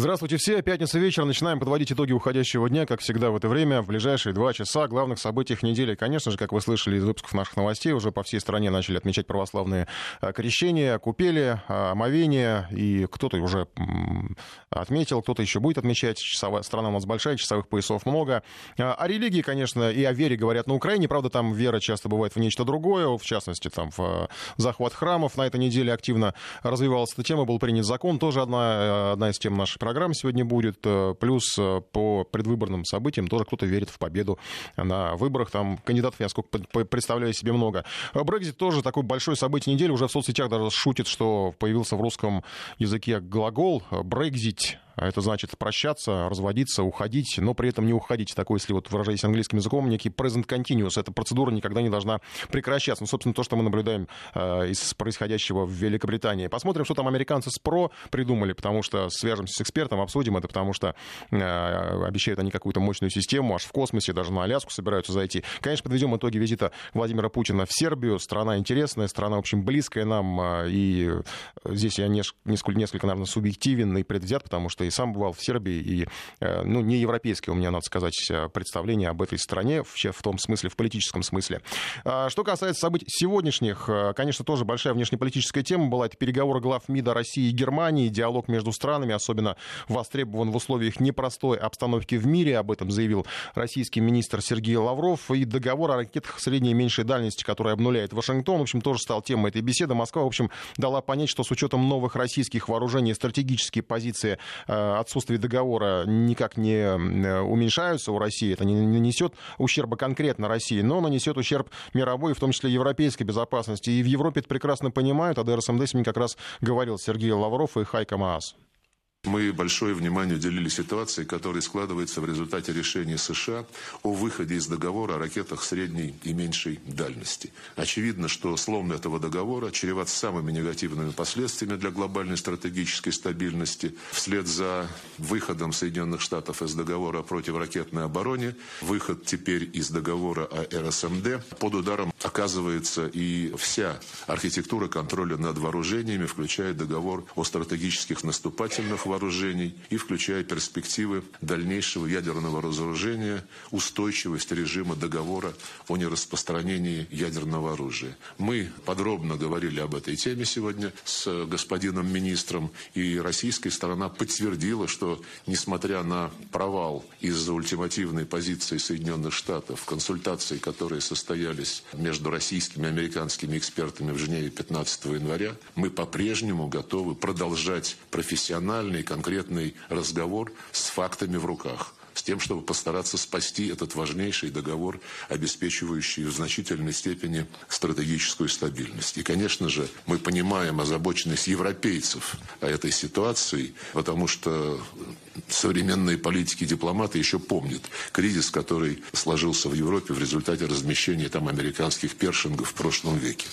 Здравствуйте все. Пятница вечер. Начинаем подводить итоги уходящего дня, как всегда в это время, в ближайшие два часа главных событиях недели. Конечно же, как вы слышали из выпусков наших новостей, уже по всей стране начали отмечать православные э, крещения, купели, э, омовения. И кто-то уже отметил, кто-то еще будет отмечать. Часовая страна у нас большая, часовых поясов много. Э, о религии, конечно, и о вере говорят на Украине. Правда, там вера часто бывает в нечто другое. В частности, там в захват храмов. На этой неделе активно развивалась эта тема. Был принят закон. Тоже одна, одна из тем нашей программа сегодня будет. Э, плюс э, по предвыборным событиям тоже кто-то верит в победу на выборах. Там кандидатов, я сколько представляю себе много. Э, Брекзит тоже такой большое событие недели. Уже в соцсетях даже шутит, что появился в русском языке глагол «брекзить», это значит прощаться, разводиться, уходить, но при этом не уходить. Такой, если вот выражаясь английским языком, некий present continuous. Эта процедура никогда не должна прекращаться. Ну, собственно, то, что мы наблюдаем э, из происходящего в Великобритании. Посмотрим, что там американцы с ПРО придумали, потому что свяжемся с экспертом, обсудим это, потому что э, обещают они какую-то мощную систему, аж в космосе, даже на Аляску собираются зайти. Конечно, подведем итоги визита Владимира Путина в Сербию. Страна интересная, страна, в общем, близкая нам. Э, и здесь я несколько, несколько, наверное, субъективен и предвзят, потому что и сам бывал в Сербии, и э, ну, не европейское у меня, надо сказать, э, представление об этой стране, в том смысле, в политическом смысле. А, что касается событий сегодняшних, э, конечно, тоже большая внешнеполитическая тема была. Это переговоры глав МИДа России и Германии, диалог между странами, особенно востребован в условиях непростой обстановки в мире, об этом заявил российский министр Сергей Лавров, и договор о ракетах средней и меньшей дальности, который обнуляет Вашингтон, в общем, тоже стал темой этой беседы. Москва, в общем, дала понять, что с учетом новых российских вооружений стратегические позиции отсутствие договора никак не э, уменьшаются у России. Это не нанесет ущерба конкретно России, но нанесет ущерб мировой, в том числе европейской безопасности. И в Европе это прекрасно понимают. А ДРСМД сегодня как раз говорил Сергей Лавров и Хайка Маас. Мы большое внимание уделили ситуации, которая складывается в результате решения США о выходе из договора о ракетах средней и меньшей дальности. Очевидно, что слом этого договора чреват самыми негативными последствиями для глобальной стратегической стабильности. Вслед за выходом Соединенных Штатов из договора о противоракетной обороне, выход теперь из договора о РСМД, под ударом оказывается и вся архитектура контроля над вооружениями, включая договор о стратегических наступательных вооружений и включая перспективы дальнейшего ядерного разоружения, устойчивость режима договора о нераспространении ядерного оружия. Мы подробно говорили об этой теме сегодня с господином министром, и российская сторона подтвердила, что несмотря на провал из-за ультимативной позиции Соединенных Штатов, консультации, которые состоялись между российскими и американскими экспертами в Женеве 15 января, мы по-прежнему готовы продолжать профессиональный конкретный разговор с фактами в руках с тем, чтобы постараться спасти этот важнейший договор, обеспечивающий в значительной степени стратегическую стабильность. И, конечно же, мы понимаем озабоченность европейцев этой ситуацией, потому что современные политики и дипломаты еще помнят кризис, который сложился в Европе в результате размещения там американских першингов в прошлом веке.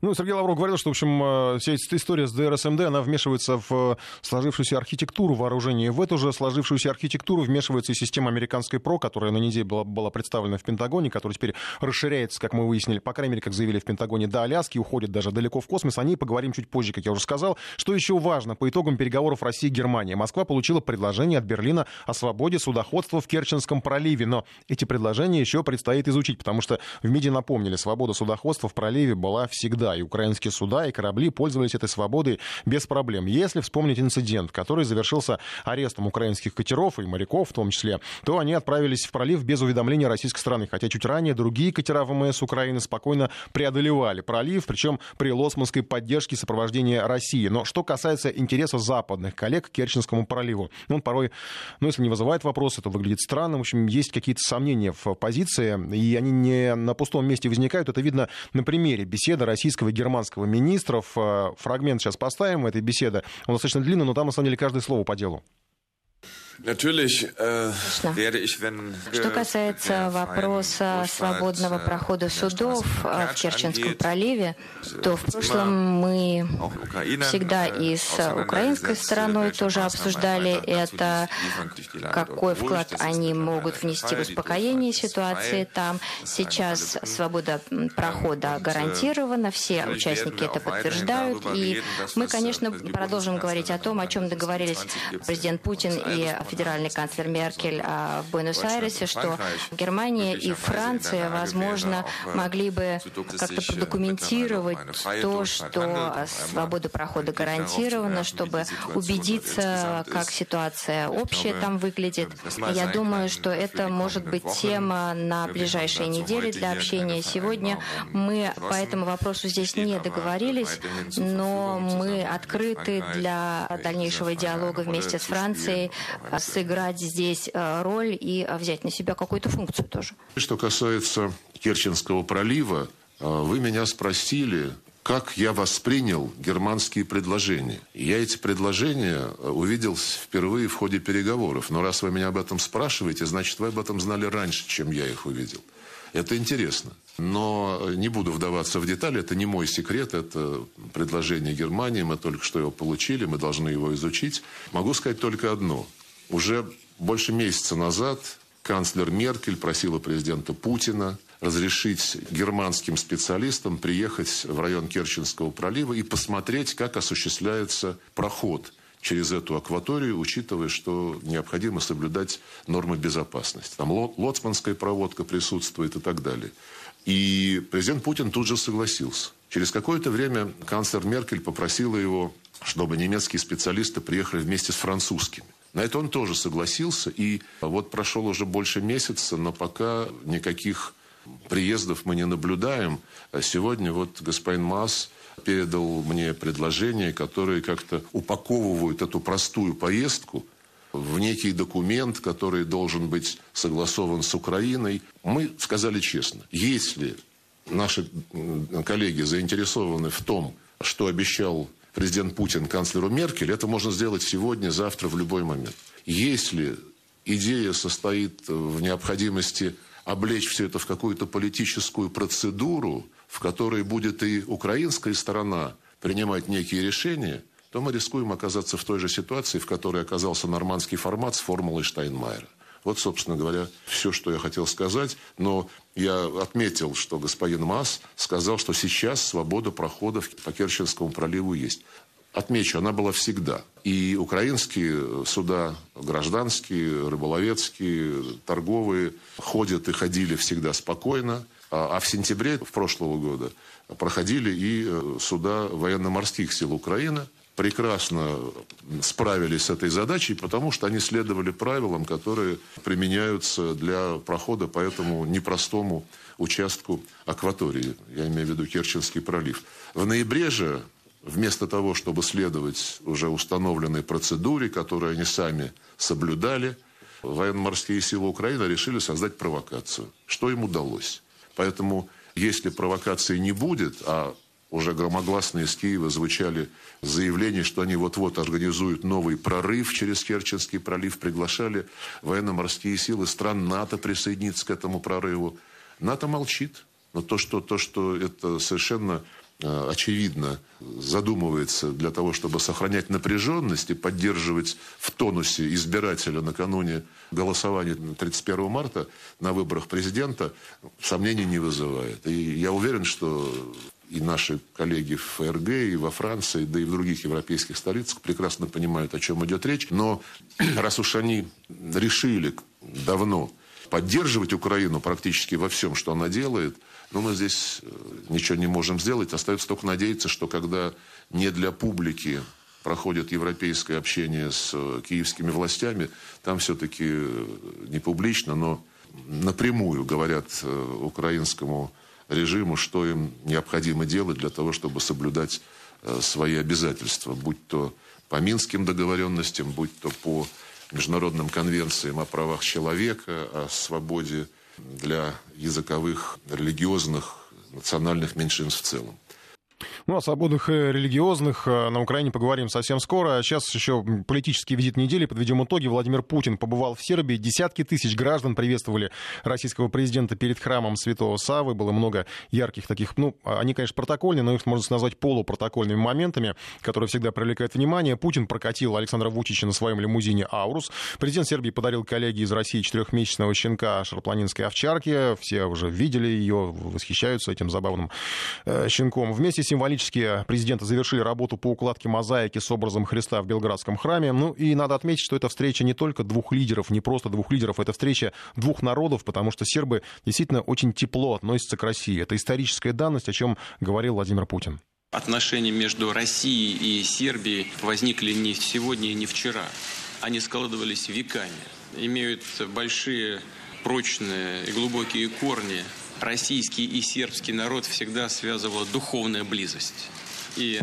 Ну, Сергей Лавров говорил, что, в общем, э, вся эта история с ДРСМД, она вмешивается в сложившуюся архитектуру вооружения. В эту же сложившуюся архитектуру вмешивается и система американской ПРО, которая на неделе была, была представлена в Пентагоне, которая теперь расширяется, как мы выяснили, по крайней мере, как заявили в Пентагоне, до Аляски, уходит даже далеко в космос. О ней поговорим чуть позже, как я уже сказал. Что еще важно? По итогам переговоров России и Германии Москва получила предложение от Берлина о свободе судоходства в Керченском проливе. Но эти предложения еще предстоит изучить, потому что в МИДе напомнили, свобода судоходства в проливе была всегда. И украинские суда, и корабли пользовались этой свободой без проблем. Если вспомнить инцидент, который завершился арестом украинских катеров и моряков в том числе, то они отправились в пролив без уведомления российской стороны. Хотя чуть ранее другие катера ВМС Украины спокойно преодолевали пролив, причем при лосманской поддержке и сопровождении России. Но что касается интереса западных коллег к Керченскому проливу, ну, он порой, ну, если не вызывает вопросы, то выглядит странным. В общем, есть какие-то сомнения в позиции, и они не на пустом месте возникают. Это видно на примере беседы российского и германского министров. Фрагмент сейчас поставим этой беседы. Он достаточно длинный, но там, на самом деле, каждое слово по делу. Э, Что касается вопроса свободного э, прохода судов в Керченском проливе, то в прошлом мы всегда и с украинской стороной тоже обсуждали это, какой вклад они могут внести в успокоение ситуации там. Сейчас свобода прохода гарантирована, все участники это подтверждают, и мы, конечно, продолжим говорить о том, о чем договорились президент Путин и федеральный канцлер Меркель а, в Буэнос-Айресе, что Германия и Франция, возможно, могли бы как-то продокументировать то, что свобода прохода гарантирована, чтобы убедиться, как ситуация общая там выглядит. Я думаю, что это может быть тема на ближайшие недели для общения. Сегодня мы по этому вопросу здесь не договорились, но мы открыты для дальнейшего диалога вместе с Францией, сыграть здесь э, роль и э, взять на себя какую-то функцию тоже. Что касается Керченского пролива, э, вы меня спросили, как я воспринял германские предложения. Я эти предложения увидел впервые в ходе переговоров. Но раз вы меня об этом спрашиваете, значит, вы об этом знали раньше, чем я их увидел. Это интересно. Но не буду вдаваться в детали, это не мой секрет, это предложение Германии, мы только что его получили, мы должны его изучить. Могу сказать только одно. Уже больше месяца назад канцлер Меркель просила президента Путина разрешить германским специалистам приехать в район Керченского пролива и посмотреть, как осуществляется проход через эту акваторию, учитывая, что необходимо соблюдать нормы безопасности. Там лоцманская проводка присутствует и так далее. И президент Путин тут же согласился. Через какое-то время канцлер Меркель попросила его, чтобы немецкие специалисты приехали вместе с французскими. На это он тоже согласился. И вот прошел уже больше месяца, но пока никаких приездов мы не наблюдаем. Сегодня вот господин Мас передал мне предложения, которые как-то упаковывают эту простую поездку в некий документ, который должен быть согласован с Украиной. Мы сказали честно, если наши коллеги заинтересованы в том, что обещал президент Путин канцлеру Меркель, это можно сделать сегодня, завтра, в любой момент. Если идея состоит в необходимости облечь все это в какую-то политическую процедуру, в которой будет и украинская сторона принимать некие решения, то мы рискуем оказаться в той же ситуации, в которой оказался нормандский формат с формулой Штайнмайера. Вот, собственно говоря, все, что я хотел сказать. Но я отметил, что господин Мас сказал, что сейчас свобода проходов по Керченскому проливу есть. Отмечу, она была всегда. И украинские суда, гражданские, рыболовецкие, торговые, ходят и ходили всегда спокойно. А, а в сентябре прошлого года проходили и э, суда военно-морских сил Украины – прекрасно справились с этой задачей, потому что они следовали правилам, которые применяются для прохода по этому непростому участку акватории. Я имею в виду Керченский пролив. В ноябре же, вместо того, чтобы следовать уже установленной процедуре, которую они сами соблюдали, военно-морские силы Украины решили создать провокацию. Что им удалось? Поэтому, если провокации не будет, а уже громогласно из Киева звучали заявления, что они вот-вот организуют новый прорыв через Керченский пролив, приглашали военно-морские силы стран НАТО присоединиться к этому прорыву. НАТО молчит. Но то, что, то, что это совершенно э, очевидно задумывается для того, чтобы сохранять напряженность и поддерживать в тонусе избирателя накануне голосования 31 марта на выборах президента, сомнений не вызывает. И я уверен, что и наши коллеги в ФРГ, и во Франции, да и в других европейских столицах прекрасно понимают, о чем идет речь. Но раз уж они решили давно поддерживать Украину практически во всем, что она делает, но мы здесь э, ничего не можем сделать. Остается только надеяться, что когда не для публики проходит европейское общение с э, киевскими властями, там все-таки э, не публично, но напрямую говорят украинскому режиму, что им необходимо делать для того, чтобы соблюдать э, свои обязательства, будь то по Минским договоренностям, будь то по международным конвенциям о правах человека, о свободе для языковых, религиозных, национальных меньшинств в целом. Ну, о свободах э, религиозных э, на Украине поговорим совсем скоро. Сейчас еще политический визит недели. Подведем итоги. Владимир Путин побывал в Сербии. Десятки тысяч граждан приветствовали российского президента перед храмом Святого Савы. Было много ярких таких, ну, они, конечно, протокольные, но их можно назвать полупротокольными моментами, которые всегда привлекают внимание. Путин прокатил Александра Вучича на своем лимузине «Аурус». Президент Сербии подарил коллеге из России четырехмесячного щенка шарпланинской овчарки. Все уже видели ее, восхищаются этим забавным э, щенком. Вместе символически президенты завершили работу по укладке мозаики с образом Христа в Белградском храме. Ну и надо отметить, что это встреча не только двух лидеров, не просто двух лидеров, это встреча двух народов, потому что сербы действительно очень тепло относятся к России. Это историческая данность, о чем говорил Владимир Путин. Отношения между Россией и Сербией возникли не сегодня и не вчера. Они складывались веками, имеют большие прочные и глубокие корни российский и сербский народ всегда связывала духовная близость. И,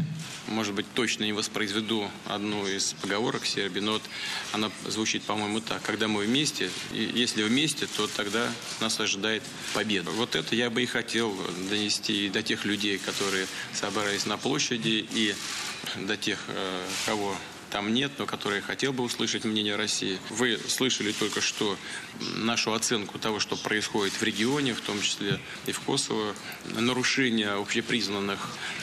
может быть, точно не воспроизведу одну из поговорок Сербии, но вот она звучит, по-моему, так. Когда мы вместе, и если вместе, то тогда нас ожидает победа. Вот это я бы и хотел донести до тех людей, которые собрались на площади, и до тех, э, кого там нет, но которые хотел бы услышать мнение России. Вы слышали только что нашу оценку того, что происходит в регионе, в том числе и в Косово. Нарушение общепризнанных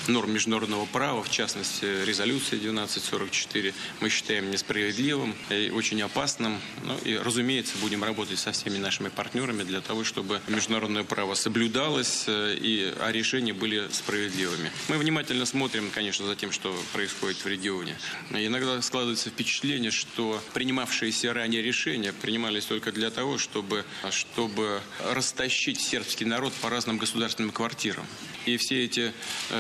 норм международного права, в частности, резолюции 1244, мы считаем несправедливым и очень опасным. Ну, и, разумеется, будем работать со всеми нашими партнерами для того, чтобы международное право соблюдалось э, и а решения были справедливыми. Мы внимательно смотрим, конечно, за тем, что происходит в регионе. Иногда складывается впечатление, что принимавшиеся ранее решения принимались только для того, чтобы, чтобы растащить сербский народ по разным государственным квартирам. И все эти,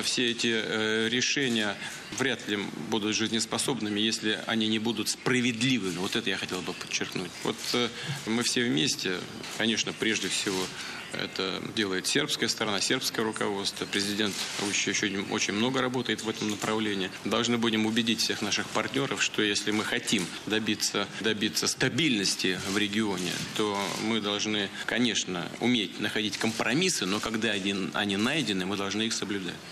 все эти э, решения вряд ли будут жизнеспособными, если они не будут справедливыми. Вот это я хотел бы подчеркнуть. Вот э, мы все вместе, конечно, прежде всего это делает сербская сторона, сербское руководство. Президент еще, еще очень много работает в этом направлении. Должны будем убедить всех наших партнеров, что если мы хотим добиться, добиться стабильности в регионе, то мы должны, конечно, уметь находить компромиссы, но когда они найдены, мы должны их соблюдать.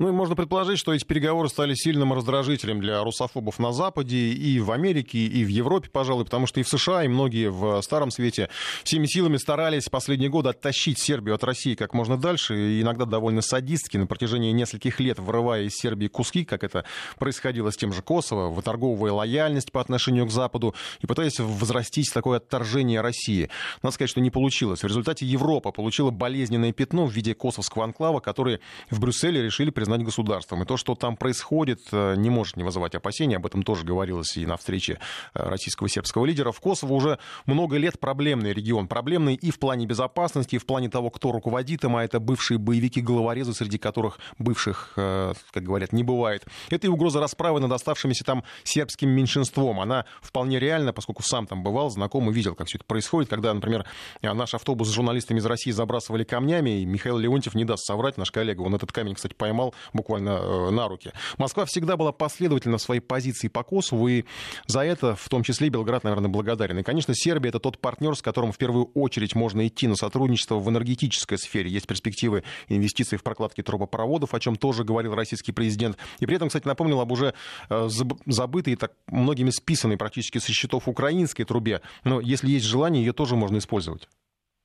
Ну и можно предположить, что эти переговоры стали сильным раздражителем для русофобов на Западе и в Америке, и в Европе, пожалуй, потому что и в США, и многие в Старом Свете всеми силами старались последние годы оттащить Сербию от России как можно дальше, и иногда довольно садистски на протяжении нескольких лет вырывая из Сербии куски, как это происходило с тем же Косово, выторговывая лояльность по отношению к Западу и пытаясь возрастить такое отторжение России. Надо сказать, что не получилось. В результате Европа получила болезненное пятно в виде косовского анклава, который в Брюсселе решили признать признать государством. И то, что там происходит, э, не может не вызывать опасений. Об этом тоже говорилось и на встрече э, российского и сербского лидера. В Косово уже много лет проблемный регион. Проблемный и в плане безопасности, и в плане того, кто руководит им, а это бывшие боевики-головорезы, среди которых бывших, э, как говорят, не бывает. Это и угроза расправы над оставшимися там сербским меньшинством. Она вполне реальна, поскольку сам там бывал, знаком и видел, как все это происходит. Когда, например, наш автобус с журналистами из России забрасывали камнями, и Михаил Леонтьев не даст соврать, наш коллега, он этот камень, кстати, поймал, буквально э, на руки. Москва всегда была последовательна в своей позиции по Косову, и за это в том числе Белград, наверное, благодарен. И, конечно, Сербия — это тот партнер, с которым в первую очередь можно идти на сотрудничество в энергетической сфере. Есть перспективы инвестиций в прокладки трубопроводов, о чем тоже говорил российский президент. И при этом, кстати, напомнил об уже э, забытой, так многими списанной практически со счетов украинской трубе. Но если есть желание, ее тоже можно использовать.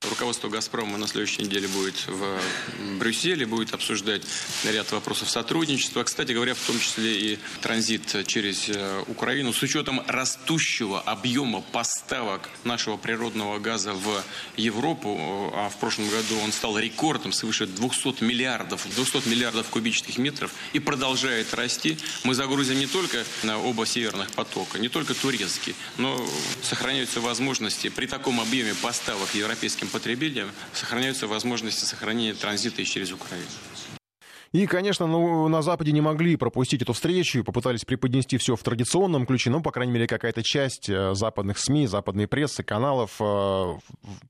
Руководство «Газпрома» на следующей неделе будет в Брюсселе, будет обсуждать ряд вопросов сотрудничества. Кстати говоря, в том числе и транзит через э, Украину. С учетом растущего объема поставок нашего природного газа в Европу, а в прошлом году он стал рекордом свыше 200 миллиардов, 200 миллиардов кубических метров и продолжает расти, мы загрузим не только на оба северных потока, не только турецкий, но сохраняются возможности при таком объеме поставок европейским потребителям сохраняются возможности сохранения транзита через Украину. И, конечно, ну, на Западе не могли пропустить эту встречу, попытались преподнести все в традиционном ключе, ну, по крайней мере, какая-то часть э, западных СМИ, западной прессы, каналов, э,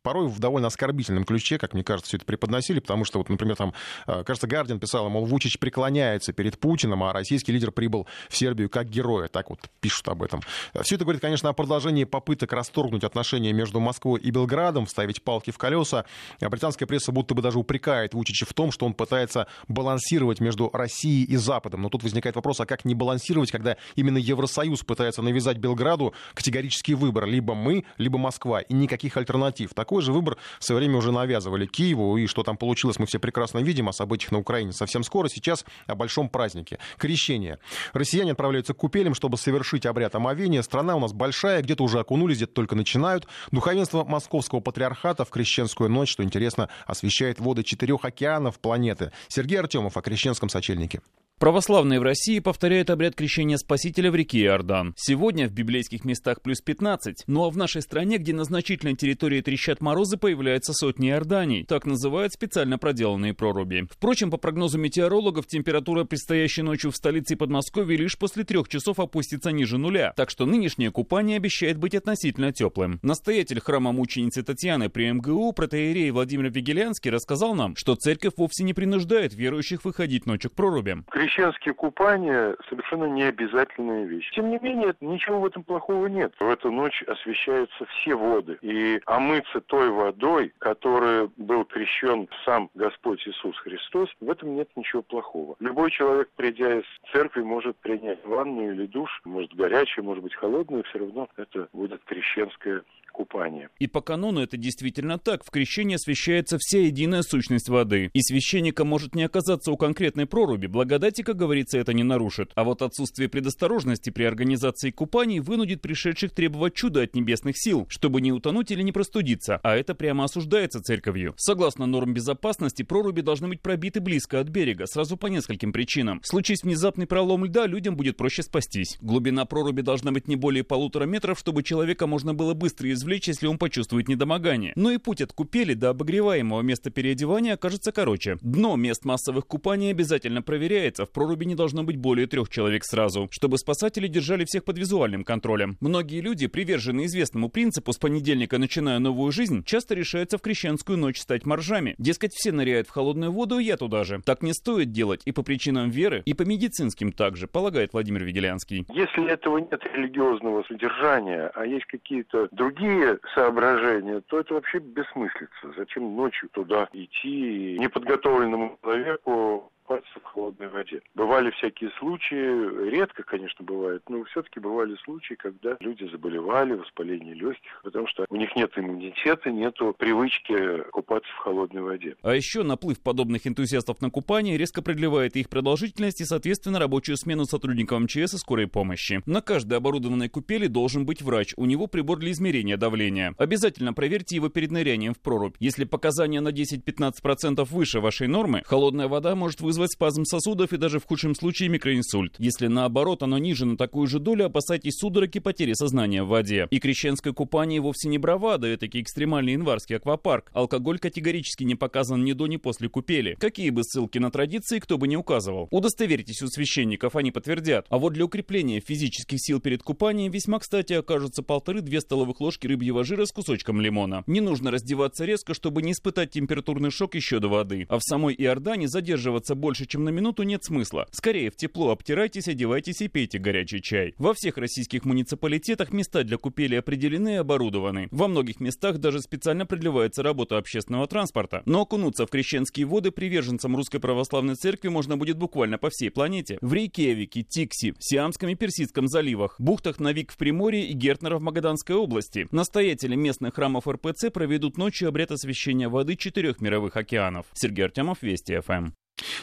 порой в довольно оскорбительном ключе, как мне кажется, все это преподносили, потому что, вот, например, там, э, кажется, Гардиан писал, мол, Вучич преклоняется перед Путиным, а российский лидер прибыл в Сербию как герой, так вот пишут об этом. Все это говорит, конечно, о продолжении попыток расторгнуть отношения между Москвой и Белградом, вставить палки в колеса. Британская пресса будто бы даже упрекает Вучича в том, что он пытается балансировать балансировать между Россией и Западом. Но тут возникает вопрос, а как не балансировать, когда именно Евросоюз пытается навязать Белграду категорический выбор. Либо мы, либо Москва. И никаких альтернатив. Такой же выбор в свое время уже навязывали Киеву. И что там получилось, мы все прекрасно видим. О событиях на Украине совсем скоро. Сейчас о большом празднике. Крещение. Россияне отправляются к купелям, чтобы совершить обряд омовения. Страна у нас большая, где-то уже окунулись, где-то только начинают. Духовенство Московского патриархата в крещенскую ночь, что интересно, освещает воды четырех океанов планеты. Сергей Артемов о крещенском сочельнике. Православные в России повторяют обряд крещения Спасителя в реке Иордан. Сегодня в библейских местах плюс 15, ну а в нашей стране, где на значительной территории трещат морозы, появляются сотни Иорданий. Так называют специально проделанные проруби. Впрочем, по прогнозу метеорологов, температура предстоящей ночью в столице и Подмосковье лишь после трех часов опустится ниже нуля. Так что нынешнее купание обещает быть относительно теплым. Настоятель храма мученицы Татьяны при МГУ, протеерей Владимир Вигелянский, рассказал нам, что церковь вовсе не принуждает верующих выходить ночью к прорубям крещенские купания совершенно не обязательная вещь. Тем не менее, ничего в этом плохого нет. В эту ночь освещаются все воды. И омыться той водой, которой был крещен сам Господь Иисус Христос, в этом нет ничего плохого. Любой человек, придя из церкви, может принять ванну или душ, может горячую, может быть холодную, все равно это будет крещенское купания. И по канону это действительно так. В крещении освящается вся единая сущность воды. И священника может не оказаться у конкретной проруби. Благодати, как говорится, это не нарушит. А вот отсутствие предосторожности при организации купаний вынудит пришедших требовать чуда от небесных сил, чтобы не утонуть или не простудиться. А это прямо осуждается церковью. Согласно норм безопасности, проруби должны быть пробиты близко от берега, сразу по нескольким причинам. Случись внезапный пролом льда, людям будет проще спастись. Глубина проруби должна быть не более полутора метров, чтобы человека можно было быстро извлечь извлечь, если он почувствует недомогание. Но и путь от купели до обогреваемого места переодевания окажется короче. Дно мест массовых купаний обязательно проверяется, в проруби не должно быть более трех человек сразу, чтобы спасатели держали всех под визуальным контролем. Многие люди, приверженные известному принципу «с понедельника начинаю новую жизнь», часто решаются в крещенскую ночь стать моржами. Дескать, все ныряют в холодную воду, и я туда же. Так не стоит делать и по причинам веры, и по медицинским также, полагает Владимир Vigilянский. Если этого нет религиозного содержания, а есть какие-то другие другие соображения, то это вообще бессмыслица. Зачем ночью туда идти неподготовленному человеку купаться в холодной воде. Бывали всякие случаи, редко, конечно, бывает, но все-таки бывали случаи, когда люди заболевали, воспаление легких, потому что у них нет иммунитета, нет привычки купаться в холодной воде. А еще наплыв подобных энтузиастов на купание резко продлевает их продолжительность и, соответственно, рабочую смену сотрудников МЧС и скорой помощи. На каждой оборудованной купели должен быть врач, у него прибор для измерения давления. Обязательно проверьте его перед нырянием в прорубь. Если показания на 10-15% выше вашей нормы, холодная вода может вызвать вызвать спазм сосудов и даже в худшем случае микроинсульт. Если наоборот оно ниже на такую же долю, опасайтесь судороги потери сознания в воде. И крещенское купание вовсе не бравада, это экстремальный январский аквапарк. Алкоголь категорически не показан ни до, ни после купели. Какие бы ссылки на традиции, кто бы не указывал. Удостоверьтесь у священников, они подтвердят. А вот для укрепления физических сил перед купанием весьма кстати окажутся полторы-две столовых ложки рыбьего жира с кусочком лимона. Не нужно раздеваться резко, чтобы не испытать температурный шок еще до воды. А в самой Иордане задерживаться больше, чем на минуту, нет смысла. Скорее в тепло обтирайтесь, одевайтесь и пейте горячий чай. Во всех российских муниципалитетах места для купели определены и оборудованы. Во многих местах даже специально продлевается работа общественного транспорта. Но окунуться в крещенские воды приверженцам Русской Православной Церкви можно будет буквально по всей планете. В Рейкевике, Тикси, Сиамском и Персидском заливах, бухтах Навик в Приморье и Гертнера в Магаданской области. Настоятели местных храмов РПЦ проведут ночью обряд освящения воды четырех мировых океанов. Сергей Артемов, Вести ФМ.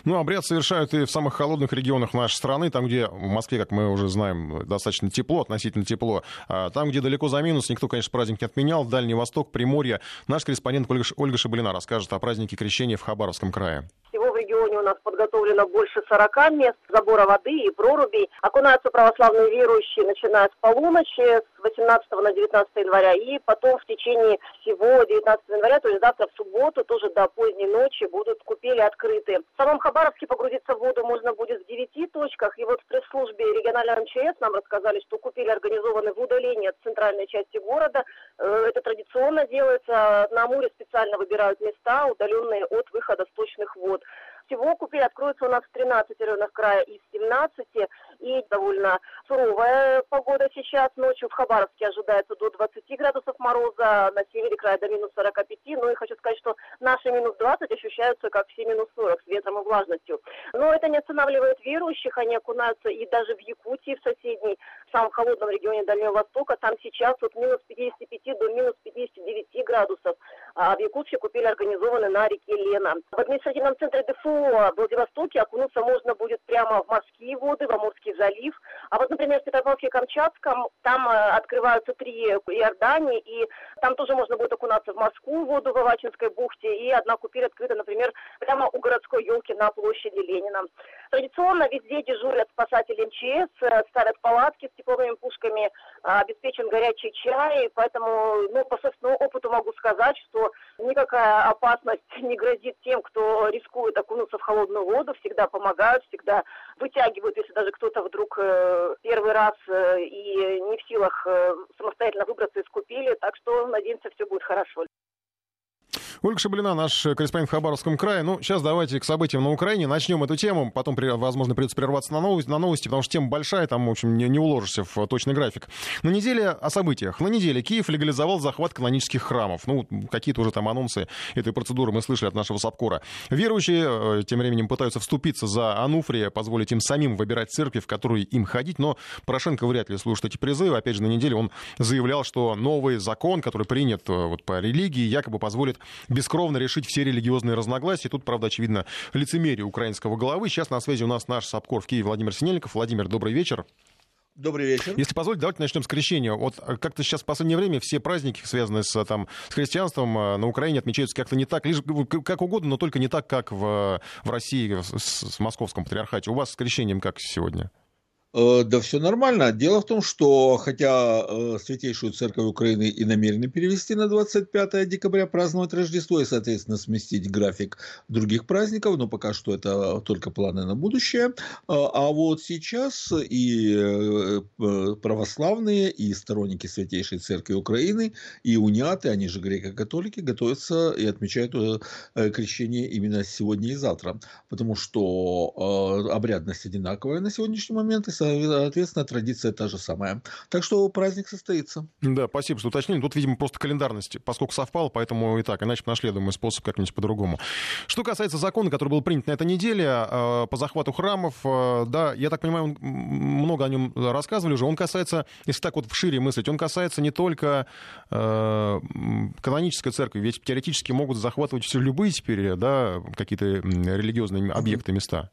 Ну, обряд совершают и в самых холодных регионах нашей страны, там, где в Москве, как мы уже знаем, достаточно тепло, относительно тепло. А там, где далеко за минус, никто, конечно, праздник не отменял. Дальний Восток, Приморье. Наш корреспондент Ольга Шабалина расскажет о празднике Крещения в Хабаровском крае. Регионе у нас подготовлено больше 40 мест забора воды и прорубей. Окунаются православные верующие, начиная с полуночи, с 18 на 19 января, и потом в течение всего 19 января, то есть завтра в субботу, тоже до поздней ночи будут купели открыты. В самом Хабаровске погрузиться в воду можно будет в 9 точках, и вот в пресс-службе регионального МЧС нам рассказали, что купели организованы в удалении от центральной части города. Э, это традиционно делается. На Амуре специально выбирают места, удаленные от выхода сточных вод. Всего купель откроется у нас в 13 районах края из 17, и довольно суровая погода сейчас. Ночью в Хабаровске ожидается до 20 градусов мороза, на севере края до минус 45. Ну и хочу сказать, что наши минус 20 ощущаются как все минус 40 с ветром и влажностью. Но это не останавливает верующих, они окунаются и даже в Якутии, в соседней, в самом холодном регионе Дальнего Востока. Там сейчас от минус 55 до минус 59 градусов. А в Якутске купили организованы на реке Лена. В административном центре ДФО Владивостоке окунуться можно будет прямо в морские воды, в Амурский залив. А вот, например, в Петропавловске-Камчатском там э, открываются три Иордании, и там тоже можно будет окунаться в морскую воду в Авачинской бухте, и одна купель открыта, например, прямо у городской елки на площади Ленина. Традиционно везде дежурят спасатели МЧС, э, ставят палатки с тепловыми пушками, обеспечен горячий чай, поэтому, ну, по собственному опыту могу сказать, что никакая опасность не грозит тем, кто рискует окунуться в холодную воду, всегда помогают, всегда вытягивают, если даже кто-то вдруг э, первый раз э, и не в силах э, самостоятельно выбраться из купели, так что, надеемся, все будет хорошо. Ольга Шаблина, наш корреспондент в Хабаровском крае. Ну, сейчас давайте к событиям на Украине. Начнем эту тему. Потом, возможно, придется прерваться на новости, на новости потому что тема большая, там, в общем, не, не уложишься в точный график. На неделе о событиях. На неделе Киев легализовал захват канонических храмов. Ну, какие-то уже там анонсы этой процедуры мы слышали от нашего Сапкора. Верующие э, тем временем пытаются вступиться за Ануфрия, позволить им самим выбирать церкви, в которую им ходить, но Порошенко вряд ли слушает эти призывы. Опять же, на неделе он заявлял, что новый закон, который принят э, вот, по религии, якобы позволит бескровно решить все религиозные разногласия. Тут, правда, очевидно, лицемерие украинского головы. Сейчас на связи у нас наш САПКОР в Киеве Владимир Синельников. Владимир, добрый вечер. Добрый вечер. Если позволите, давайте начнем с крещения. Вот э, как-то сейчас в последнее время все праздники, связанные с, там, с христианством, э, на Украине отмечаются как-то не так, лишь как угодно, но только не так, как в, в России, с, с московском патриархате. У вас с крещением как сегодня? Э, да все нормально. Дело в том, что хотя э, Святейшую Церковь Украины и намерены перевести на 25 декабря праздновать Рождество и, соответственно, сместить график других праздников, но пока что это только планы на будущее. Э, а вот сейчас и православные, и сторонники Святейшей Церкви Украины, и униаты, они же греко-католики, готовятся и отмечают крещение именно сегодня и завтра, потому что обрядность одинаковая на сегодняшний момент, и соответственно, традиция та же самая. Так что праздник состоится. Да, спасибо, что уточнили. Тут, видимо, просто календарность, поскольку совпало, поэтому и так, иначе нашли, думаю, способ как-нибудь по-другому. Что касается закона, который был принят на этой неделе э, по захвату храмов, э, да, я так понимаю, много о нем рассказывали уже, он касается, если так вот в шире мыслить, он касается не только э, канонической церкви, ведь теоретически могут захватывать все любые теперь, да, какие-то религиозные объекты, места.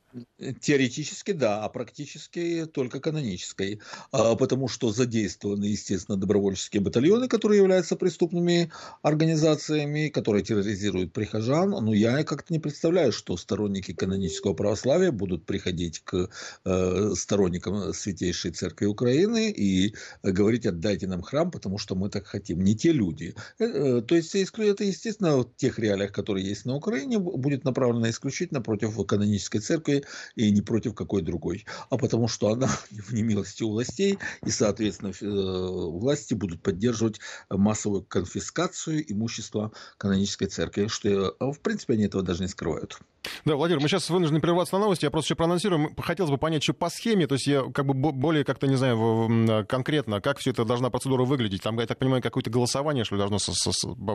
Теоретически, да, а практически только канонической, а, потому что задействованы, естественно, добровольческие батальоны, которые являются преступными организациями, которые терроризируют прихожан. Но я как-то не представляю, что сторонники канонического православия будут приходить к э, сторонникам Святейшей Церкви Украины и говорить, отдайте нам храм, потому что мы так хотим. Не те люди. Э, э, то есть это, естественно, в тех реалиях, которые есть на Украине, будет направлено исключительно против канонической церкви и не против какой другой. А потому что она в немилости у властей, и, соответственно, э, власти будут поддерживать массовую конфискацию имущества канонической церкви, что, э, в принципе, они этого даже не скрывают. Да, Владимир, мы сейчас вынуждены прерваться на новости. Я просто еще проанонсирую. Хотелось бы понять, что по схеме, то есть я как бы более как-то, не знаю, конкретно, как все это должна процедура выглядеть. Там, я так понимаю, какое-то голосование, что ли, должно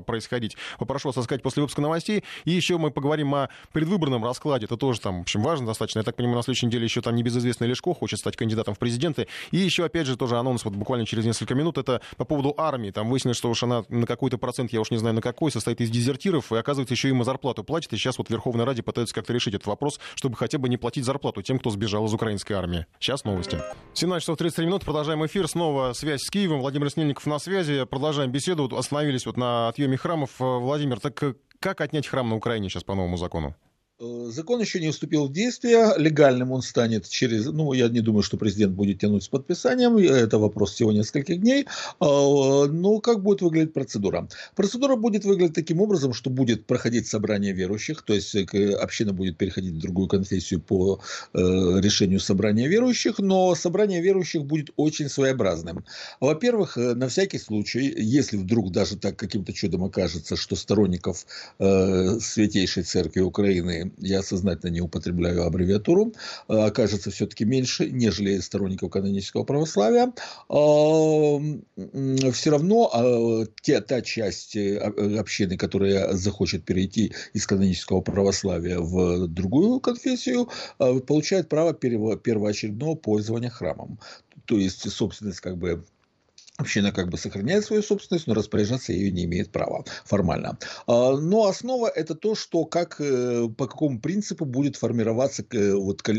происходить. Попрошу вас сказать после выпуска новостей. И еще мы поговорим о предвыборном раскладе. Это тоже там, в общем, важно достаточно. Я так понимаю, на следующей неделе еще там небезызвестный Лешко хочет стать кандидатом в президенты. И еще, опять же, тоже анонс вот буквально через несколько минут. Это по поводу армии. Там выяснилось, что уж она на какой-то процент, я уж не знаю на какой, состоит из дезертиров. И оказывается, еще им зарплату платят. И сейчас вот Верховной Раде пытаются как-то решить этот вопрос, чтобы хотя бы не платить зарплату тем, кто сбежал из украинской армии. Сейчас новости. 17 часов 33 минут. Продолжаем эфир. Снова связь с Киевом. Владимир Снельников на связи. Продолжаем беседу. Остановились вот на отъеме храмов. Владимир, так э, как отнять храм на Украине сейчас по новому закону? Э, закон еще не вступил в действие, легальным он станет через, ну, я не думаю, что президент будет тянуть с подписанием, это вопрос всего нескольких дней, а, но как будет выглядеть процедура? Процедура будет выглядеть таким образом, что будет проходить собрание верующих, то есть э, община будет переходить в другую конфессию по э, решению собрания верующих, но собрание верующих будет очень своеобразным. Во-первых, на всякий случай, если вдруг даже так каким-то чудом окажется, что сторонников Святейшей Церкви Украины я сознательно не употребляю аббревиатуру, окажется все-таки меньше, нежели сторонников канонического православия, все равно те, та часть общины, которая захочет перейти из канонического православия в другую конфессию, получает право первоочередного пользования храмом. То есть собственность как бы Община как бы сохраняет свою собственность, но распоряжаться ее не имеет права формально. А, но основа это то, что как, э, по какому принципу будет формироваться э, вот, э,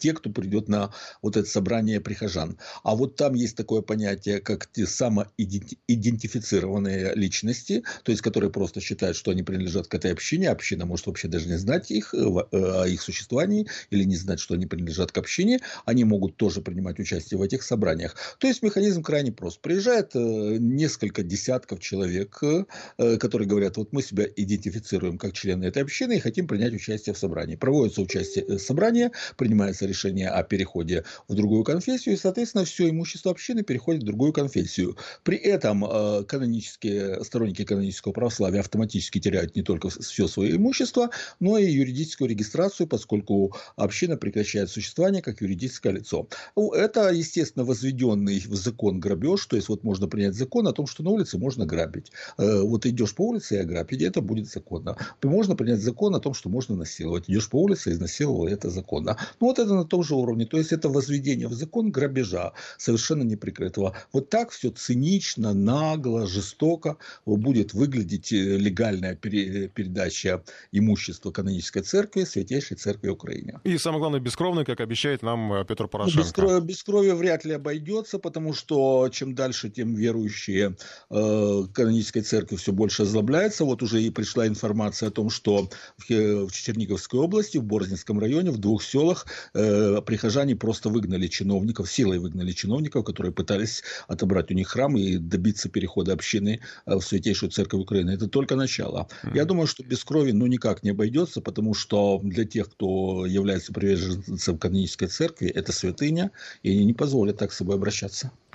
те, кто придет на вот это собрание прихожан. А вот там есть такое понятие, как те самоидентифицированные личности, то есть которые просто считают, что они принадлежат к этой общине, община может вообще даже не знать их, о их существовании или не знать, что они принадлежат к общине, они могут тоже принимать участие в этих собраниях. То есть механизм крайне крайне прост. Приезжает э, несколько десятков человек, э, которые говорят, вот мы себя идентифицируем как члены этой общины и хотим принять участие в собрании. Проводится участие в э, собрании, принимается решение о переходе в другую конфессию, и, соответственно, все имущество общины переходит в другую конфессию. При этом канонические, сторонники канонического православия автоматически теряют не только все свое имущество, но и юридическую регистрацию, поскольку община прекращает существование как юридическое лицо. Это, естественно, возведенный в закон грабеж, то есть вот можно принять закон о том, что на улице можно грабить. Э, вот идешь по улице и ограбить, это будет законно. Можно принять закон о том, что можно насиловать. Идешь по улице и изнасиловал, это законно. Ну вот это на том же уровне. То есть это возведение в закон грабежа, совершенно неприкрытого. Вот так все цинично, нагло, жестоко будет выглядеть э, легальная передача имущества канонической церкви Святейшей Церкви Украины. И самое главное, бескровный, как обещает нам э, Петр Порошенко. Без крови, без крови вряд ли обойдется, потому что чем дальше, тем верующие э, канонической церкви все больше озлобляются. Вот уже и пришла информация о том, что в, в Черниговской области, в Борзнинском районе, в двух селах э, прихожане просто выгнали чиновников, силой выгнали чиновников, которые пытались отобрать у них храм и добиться перехода общины э, в Святейшую Церковь Украины. Это только начало. Mm-hmm. Я думаю, что без крови ну никак не обойдется, потому что для тех, кто является приверженцем канонической церкви, это святыня, и они не позволят так с собой обращаться.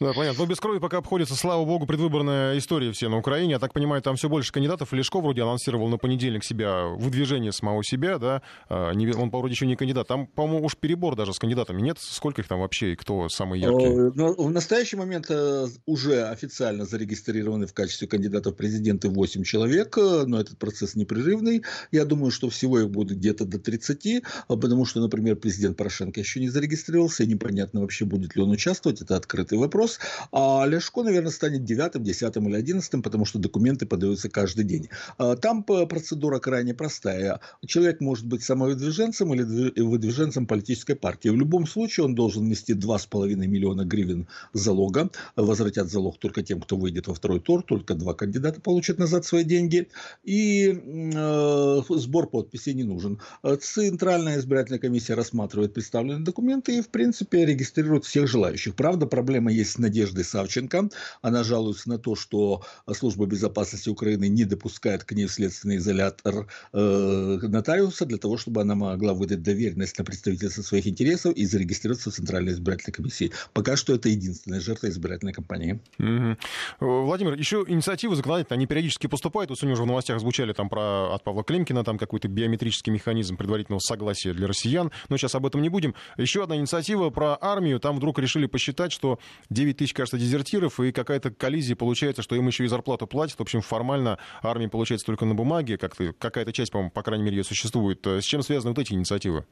Да, понятно. Но без крови пока обходится, слава богу, предвыборная история все на Украине. Я так понимаю, там все больше кандидатов. Лешко вроде анонсировал на понедельник себя выдвижение самого себя, да. А, он, вроде еще не кандидат. Там, по-моему, уж перебор даже с кандидатами нет. Сколько их там вообще и кто самый яркий? Но в настоящий момент э, уже официально зарегистрированы в качестве кандидатов президенты 8 человек, э, но этот процесс непрерывный. Я думаю, что всего их будет где-то до 30, а потому что, например, президент Порошенко еще не зарегистрировался, и непонятно вообще, будет ли он участвовать. Это открытый вопрос вопрос. А Ляшко, наверное, станет девятым, десятым или одиннадцатым, потому что документы подаются каждый день. А, там процедура крайне простая. Человек может быть самовыдвиженцем или выдвиженцем политической партии. В любом случае он должен нести 2,5 миллиона гривен залога. Возвратят залог только тем, кто выйдет во второй тур. Только два кандидата получат назад свои деньги. И э, сбор подписей не нужен. Центральная избирательная комиссия рассматривает представленные документы и, в принципе, регистрирует всех желающих. Правда, проблема есть Надежды Савченко. Она жалуется на то, что служба безопасности Украины не допускает к ней в следственный изолятор э, нотариуса для того, чтобы она могла выдать доверенность на представительство своих интересов и зарегистрироваться в Центральной избирательной комиссии. Пока что это единственная жертва избирательной кампании. Угу. Владимир, еще инициативы законодательные, они периодически поступают. Вот сегодня уже в новостях звучали там про от Павла Климкина, там какой-то биометрический механизм предварительного согласия для россиян. Но сейчас об этом не будем. Еще одна инициатива про армию. Там вдруг решили посчитать, что 9 тысяч, кажется, дезертиров, и какая-то коллизия получается, что им еще и зарплату платят. В общем, формально армия получается только на бумаге, как какая-то часть, по-моему, по крайней мере, ее существует. С чем связаны вот эти инициативы?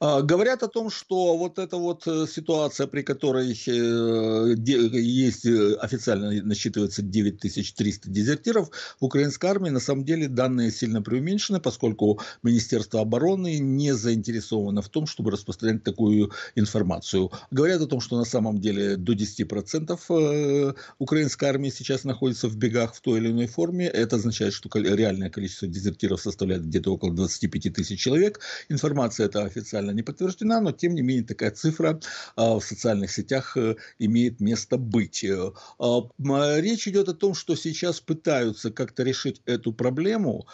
А, говорят о том, что вот эта вот э, ситуация, при которой э, есть э, официально насчитывается 9300 дезертиров украинской армии, на самом деле данные сильно преуменьшены, поскольку Министерство обороны не заинтересовано в том, чтобы распространять такую информацию. Говорят о том, что на самом деле до 10% украинской армии сейчас находится в бегах в той или иной форме. Это означает, что реальное количество дезертиров составляет где-то около 25 тысяч человек. Информация эта официально официально не подтверждена, но тем не менее такая цифра в социальных сетях имеет место быть. Речь идет о том, что сейчас пытаются как-то решить эту проблему,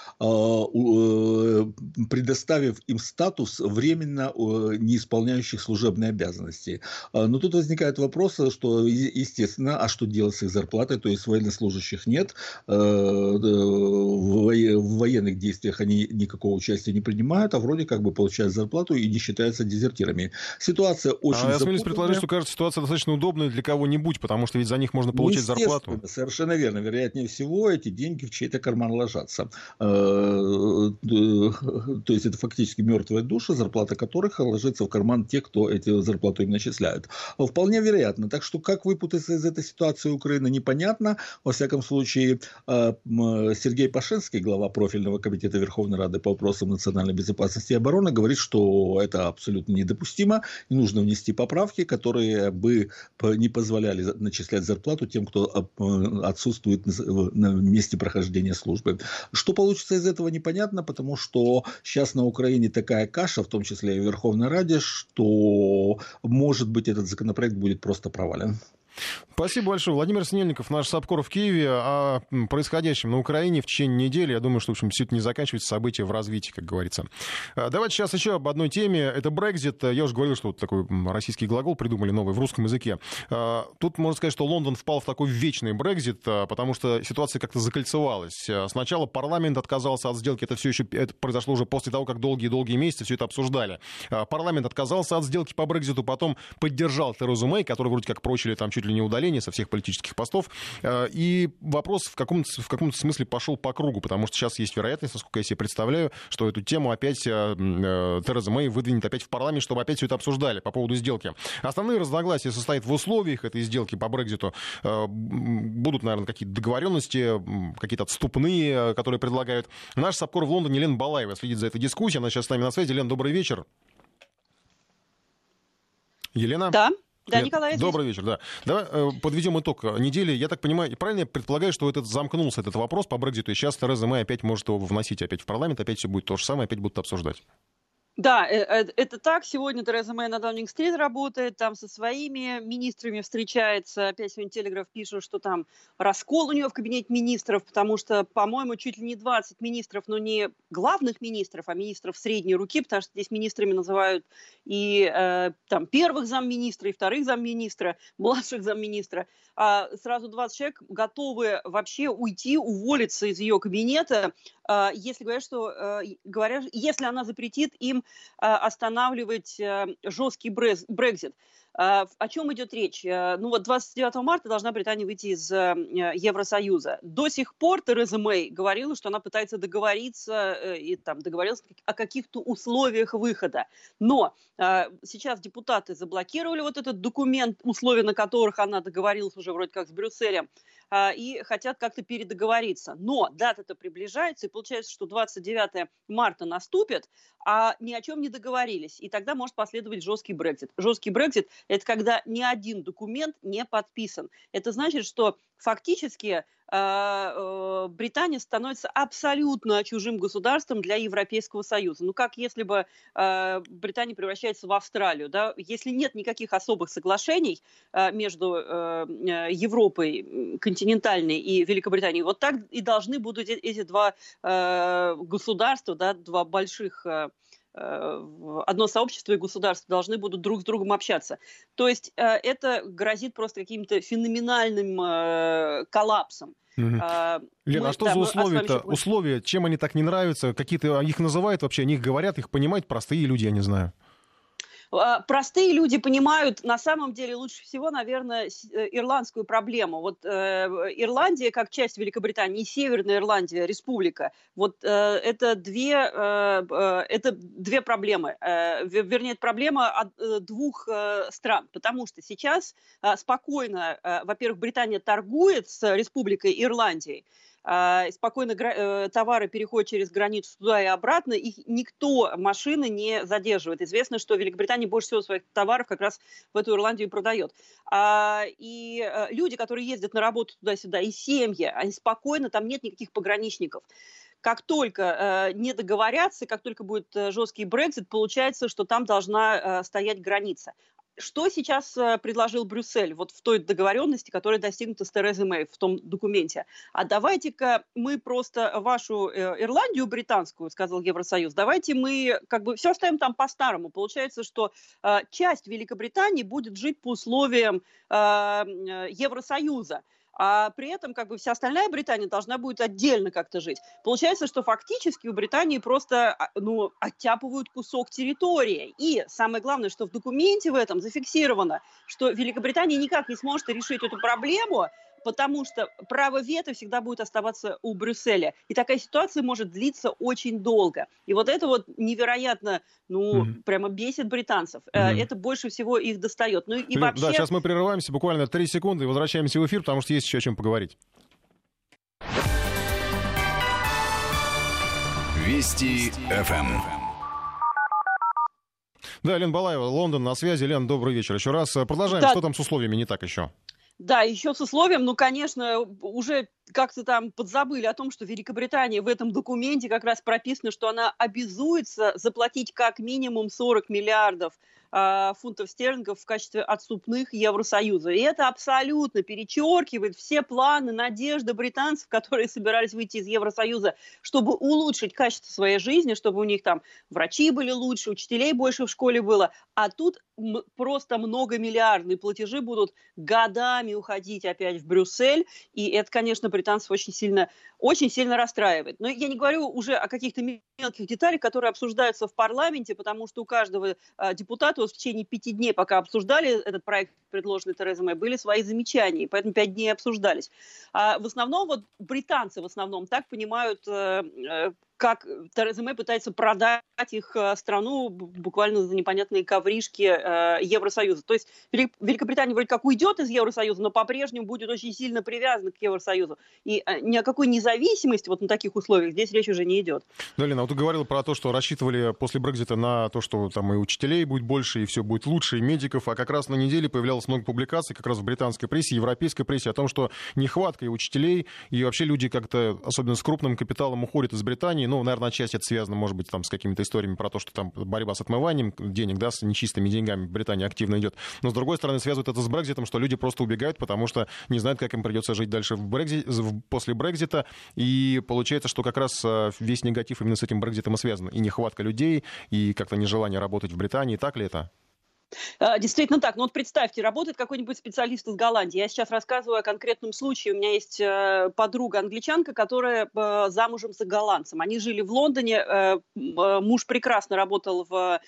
предоставив им статус временно не исполняющих служебные обязанности. Но тут возникает вопрос, что, естественно, а что делать с их зарплатой, то есть военнослужащих нет, э, в военных действиях они никакого участия не принимают, а вроде как бы получают зарплату и не считаются дезертирами. Ситуация очень А я смеюсь предположить, что, кажется, ситуация достаточно удобная для кого-нибудь, потому что ведь за них можно получить зарплату. Совершенно верно. Вероятнее всего, эти деньги в чей-то карман ложатся. Э, то есть это фактически мертвая душа, зарплата которых ложится в карман тех, кто эти зарплату им начисляют. Вполне вероятно. Так что как выпутаться из этой ситуации Украины, непонятно. Во всяком случае, э, Сергей Пашинский, глава профильного комитета Верховной Рады по вопросам национальной безопасности и обороны, говорит, что это абсолютно недопустимо, и нужно внести поправки, которые бы не позволяли начислять зарплату тем, кто э, отсутствует на месте прохождения службы. Что получится из этого, непонятно, потому что сейчас на Украине такая каша, в том числе и в Верховной Раде, что, может быть, этот законопроект будет просто провален. Спасибо большое. Владимир Снельников, наш Сапкор в Киеве. О происходящем на Украине в течение недели. Я думаю, что, в общем, все это не заканчивается события в развитии, как говорится. А, давайте сейчас еще об одной теме. Это Брекзит. Я уже говорил, что вот такой российский глагол придумали новый в русском языке. А, тут можно сказать, что Лондон впал в такой вечный Брекзит, а, потому что ситуация как-то закольцевалась. Сначала парламент отказался от сделки. Это все еще это произошло уже после того, как долгие-долгие месяцы все это обсуждали. Парламент отказался от сделки по Брекзиту, потом поддержал Терезу Мэй, который вроде как прочили там чуть ли не удаление со всех политических постов. Э, и вопрос в каком-то, в каком-то смысле пошел по кругу, потому что сейчас есть вероятность, насколько я себе представляю, что эту тему опять э, э, Тереза Мэй выдвинет опять в парламент, чтобы опять все это обсуждали по поводу сделки. Основные разногласия состоят в условиях этой сделки по Брекзиту. Будут, наверное, какие-то договоренности, какие-то отступные, которые предлагают. Наш САПКОР в Лондоне Лен Балаева следит за этой дискуссией. Она сейчас с нами на связи. Лен, добрый вечер. Елена? Да. Да, Николай, Добрый вечер, да. Давай э, подведем итог недели. Я так понимаю, правильно я предполагаю, что этот замкнулся этот вопрос по Брекзиту, и сейчас Тереза Мэй опять может его вносить опять в парламент, опять все будет то же самое, опять будут обсуждать. Да, э, э, это так. Сегодня Тереза Мэй на Даунинг-стрит работает, там со своими министрами встречается. Опять сегодня Телеграф пишет, что там раскол у нее в кабинете министров, потому что, по-моему, чуть ли не 20 министров, но не главных министров, а министров средней руки, потому что здесь министрами называют и э, там первых замминистра, и вторых замминистра, младших замминистра. А сразу 20 человек готовы вообще уйти, уволиться из ее кабинета, если говорят, что э, говорят, если она запретит им Э, останавливать э, жесткий Брекзит. Э, о чем идет речь? Ну вот 29 марта должна Британия выйти из Евросоюза. До сих пор Тереза Мэй говорила, что она пытается договориться и там договорилась о каких-то условиях выхода. Но сейчас депутаты заблокировали вот этот документ, условия на которых она договорилась уже вроде как с Брюсселем. А, и хотят как-то передоговориться. Но дата-то приближается, и получается, что 29 марта наступит, а ни о чем не договорились. И тогда может последовать жесткий Брекзит. Жесткий Брекзит – это когда ни один документ не подписан. Это значит, что фактически а, э, Британия становится абсолютно чужим государством для Европейского Союза. Ну, как если бы а, Британия превращается в Австралию, да? Если нет никаких особых соглашений а, между Европой континентальной и Великобританией, вот так и должны будут эти два государства, да, два больших одно сообщество и государство должны будут друг с другом общаться. То есть это грозит просто каким-то феноменальным коллапсом. Угу. А, Лена, мы, а что да, за условия-то? Условия, чем они так не нравятся? Какие-то их называют вообще, о них говорят, их понимают простые люди, я не знаю. А, простые люди понимают на самом деле лучше всего, наверное, э, ирландскую проблему. Вот э, Ирландия как часть Великобритании, Северная Ирландия, республика, вот э, это две это две проблемы. Вернее, это проблема двух стран, потому что сейчас спокойно, во-первых, Британия торгует с Республикой Ирландией, а, спокойно э, товары переходят через границу туда и обратно, их никто машины не задерживает. Известно, что Великобритания больше всего своих товаров как раз в эту Ирландию продает. А, и э, люди, которые ездят на работу туда-сюда, и семьи, они спокойно, там нет никаких пограничников. как только не договорятся, как только будет жесткий Брексит, получается, что там должна стоять граница. Что сейчас э, предложил Брюссель вот в той договоренности, которая достигнута с Терезой Мэй в том документе? А давайте-ка мы просто вашу э, Ирландию британскую, сказал Евросоюз, давайте мы как бы все оставим там по-старому. Получается, что э, часть Великобритании будет жить по условиям Евросоюза а при этом как бы вся остальная Британия должна будет отдельно как-то жить. Получается, что фактически у Британии просто а, ну, оттяпывают кусок территории. И самое главное, что в документе в этом зафиксировано, что Великобритания никак не сможет решить эту проблему, потому что право вето всегда будет оставаться у Брюсселя. И такая ситуация может длиться очень долго. И вот это вот невероятно, ну, mm-hmm. прямо бесит британцев. Mm-hmm. Это больше всего их достает. Ну и вообще... Да, сейчас мы прерываемся буквально 3 секунды и возвращаемся в эфир, потому что есть еще о чем поговорить. Вести ФМ. Да, Лен Балаева, Лондон на связи. Лен, добрый вечер еще раз. Продолжаем. Да. Что там с условиями не так еще? Да, еще с условием, ну, конечно, уже как-то там подзабыли о том, что Великобритания в этом документе как раз прописано, что она обязуется заплатить как минимум 40 миллиардов э, фунтов стерлингов в качестве отступных Евросоюза. И это абсолютно перечеркивает все планы, надежды британцев, которые собирались выйти из Евросоюза, чтобы улучшить качество своей жизни, чтобы у них там врачи были лучше, учителей больше в школе было. А тут просто многомиллиардные платежи будут годами уходить опять в Брюссель. И это, конечно, британцев очень сильно, очень сильно расстраивает. Но я не говорю уже о каких-то мелких деталях, которые обсуждаются в парламенте, потому что у каждого а, депутата вот в течение пяти дней, пока обсуждали этот проект, предложенный Терезой Мэй, были свои замечания, поэтому пять дней обсуждались. А в основном вот британцы в основном так понимают э, э, как Тереза Мэй пытается продать их э, страну буквально за непонятные ковришки э, Евросоюза. То есть Великобритания вроде как уйдет из Евросоюза, но по-прежнему будет очень сильно привязана к Евросоюзу. И э, ни о какой независимости вот на таких условиях здесь речь уже не идет. Да, Лена, вот ты говорила про то, что рассчитывали после Брекзита на то, что там и учителей будет больше, и все будет лучше, и медиков, а как раз на неделе появлялось много публикаций, как раз в британской прессе, европейской прессе, о том, что нехватка и учителей, и вообще люди как-то, особенно с крупным капиталом, уходят из Британии, ну, наверное, отчасти это связано, может быть, там, с какими-то историями про то, что там борьба с отмыванием денег, да, с нечистыми деньгами в Британии активно идет. Но, с другой стороны, связывают это с Брекзитом, что люди просто убегают, потому что не знают, как им придется жить дальше в Брекзит, после Брекзита. И получается, что как раз э, весь негатив именно с этим Брекзитом и связан. И нехватка людей, и как-то нежелание работать в Британии. Так ли это? А, действительно так. Ну вот представьте, работает какой-нибудь специалист из Голландии. Я сейчас рассказываю о конкретном случае. У меня есть э, подруга англичанка, которая э, замужем за голландцем. Они жили в Лондоне. Э, муж прекрасно работал в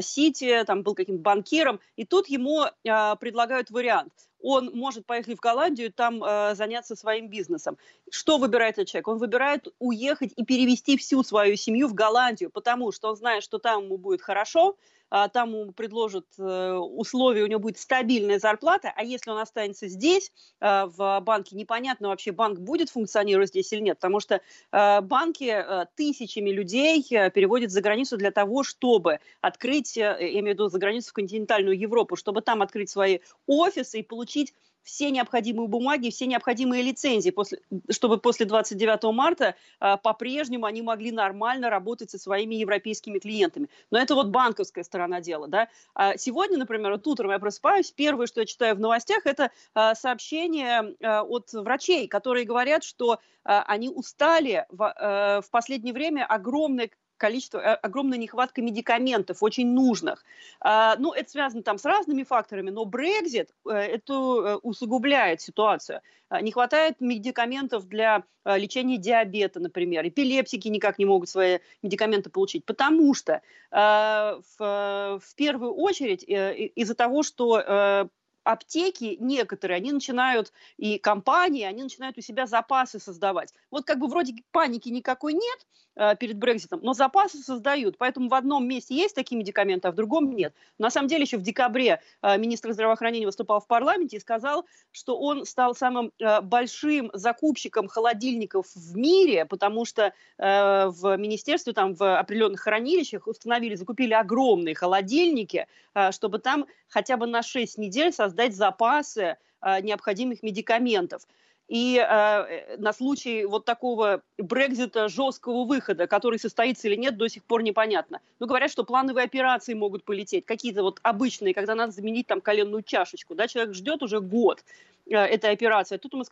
Сити, там был каким-то банкиром. И тут ему предлагают вариант он может поехать в Голландию, там э, заняться своим бизнесом. Что выбирает этот человек? Он выбирает уехать и перевести всю свою семью в Голландию, потому что он знает, что там ему будет хорошо, там ему предложат э, условия, у него будет стабильная зарплата, а если он останется здесь, э, в банке, непонятно вообще, банк будет функционировать здесь или нет, потому что э, банки тысячами людей переводят за границу для того, чтобы открыть, я имею в виду за границу в континентальную Европу, чтобы там открыть свои офисы и получить все необходимые бумаги, все необходимые лицензии, после, чтобы после 29 марта э, по-прежнему они могли нормально работать со своими европейскими клиентами. Но это вот банковская сторона дела. Да? А сегодня, например, вот утром я просыпаюсь, первое, что я читаю в новостях, это э, сообщение э, от врачей, которые говорят, что э, они устали в, э, в последнее время огромное количество, э, огромная нехватка медикаментов, очень нужных. А, ну, это связано там с разными факторами, но Брекзит э, это э, усугубляет ситуацию. А, не хватает медикаментов для лечения диабета, например. Эпилепсики никак не могут свои медикаменты получить, потому что в, в первую очередь из-за того, что аптеки некоторые, они начинают, и компании, они начинают у себя запасы создавать. Вот как бы вроде паники никакой нет э, перед Брекситом, но запасы создают. Поэтому в одном месте есть такие медикаменты, а в другом нет. На самом деле еще в декабре э, министр здравоохранения выступал в парламенте и сказал, что он стал самым э, большим закупщиком холодильников в мире, потому что э, в министерстве, там в определенных хранилищах установили, закупили огромные холодильники, э, чтобы там хотя бы на 6 недель создать запасы а, необходимых медикаментов. И э, на случай вот такого Брекзита, жесткого выхода, который состоится или нет, до сих пор непонятно. Но говорят, что плановые операции могут полететь, какие-то вот обычные, когда надо заменить там коленную чашечку. Да, человек ждет уже год э, этой операции. Тут ему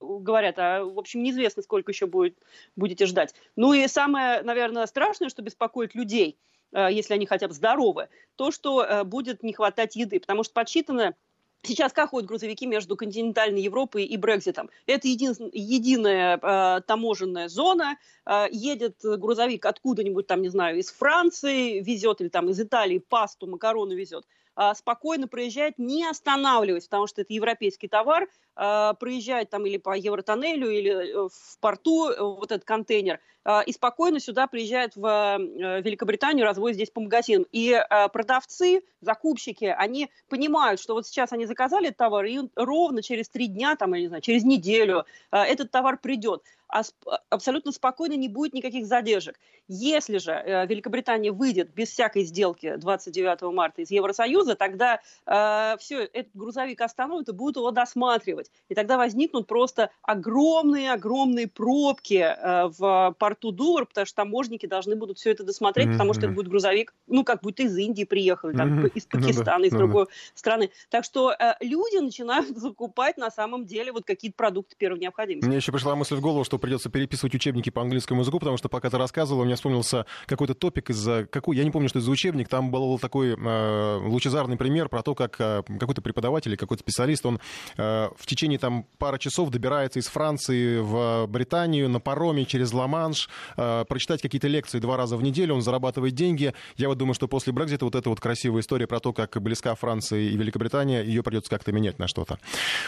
говорят, а в общем неизвестно, сколько еще будет, будете ждать. Ну и самое, наверное, страшное, что беспокоит людей, если они хотя бы здоровы, то, что э, будет не хватать еды. Потому что подсчитано Сейчас как ходят грузовики между континентальной Европой и Брекзитом? Это един, единая э, таможенная зона. Э, едет грузовик откуда-нибудь, там, не знаю, из Франции, везет, или там из Италии пасту, макароны везет. Э, спокойно проезжает, не останавливаясь, потому что это европейский товар, э, проезжает там или по Евротоннелю, или э, в порту э, вот этот контейнер, э, и спокойно сюда приезжает в э, Великобританию, разводит здесь по магазинам. И продавцы, закупщики, они понимают, что вот сейчас они заказали этот товар, и ровно через три дня, там, я не знаю, через неделю этот товар придет а абсолютно спокойно не будет никаких задержек. Если же э, Великобритания выйдет без всякой сделки 29 марта из Евросоюза, тогда э, все, этот грузовик остановят и будут его досматривать. И тогда возникнут просто огромные-огромные пробки э, в порту Дувр, потому что таможники должны будут все это досмотреть, mm-hmm. потому что это будет грузовик, ну, как будто из Индии приехали, там, mm-hmm. из Пакистана, из mm-hmm. другой страны. Так что э, люди начинают закупать на самом деле вот какие-то продукты первой необходимости. Мне еще пришла мысль в голову, что придется переписывать учебники по английскому языку, потому что пока ты рассказывал, у меня вспомнился какой-то топик из какой, я не помню, что это за учебник, там был такой э, лучезарный пример про то, как э, какой-то преподаватель или какой-то специалист, он э, в течение там пары часов добирается из Франции в Британию на пароме через Ла-Манш, э, прочитать какие-то лекции два раза в неделю, он зарабатывает деньги. Я вот думаю, что после Брекзита вот эта вот красивая история про то, как близка Франция и Великобритания, ее придется как-то менять на что-то.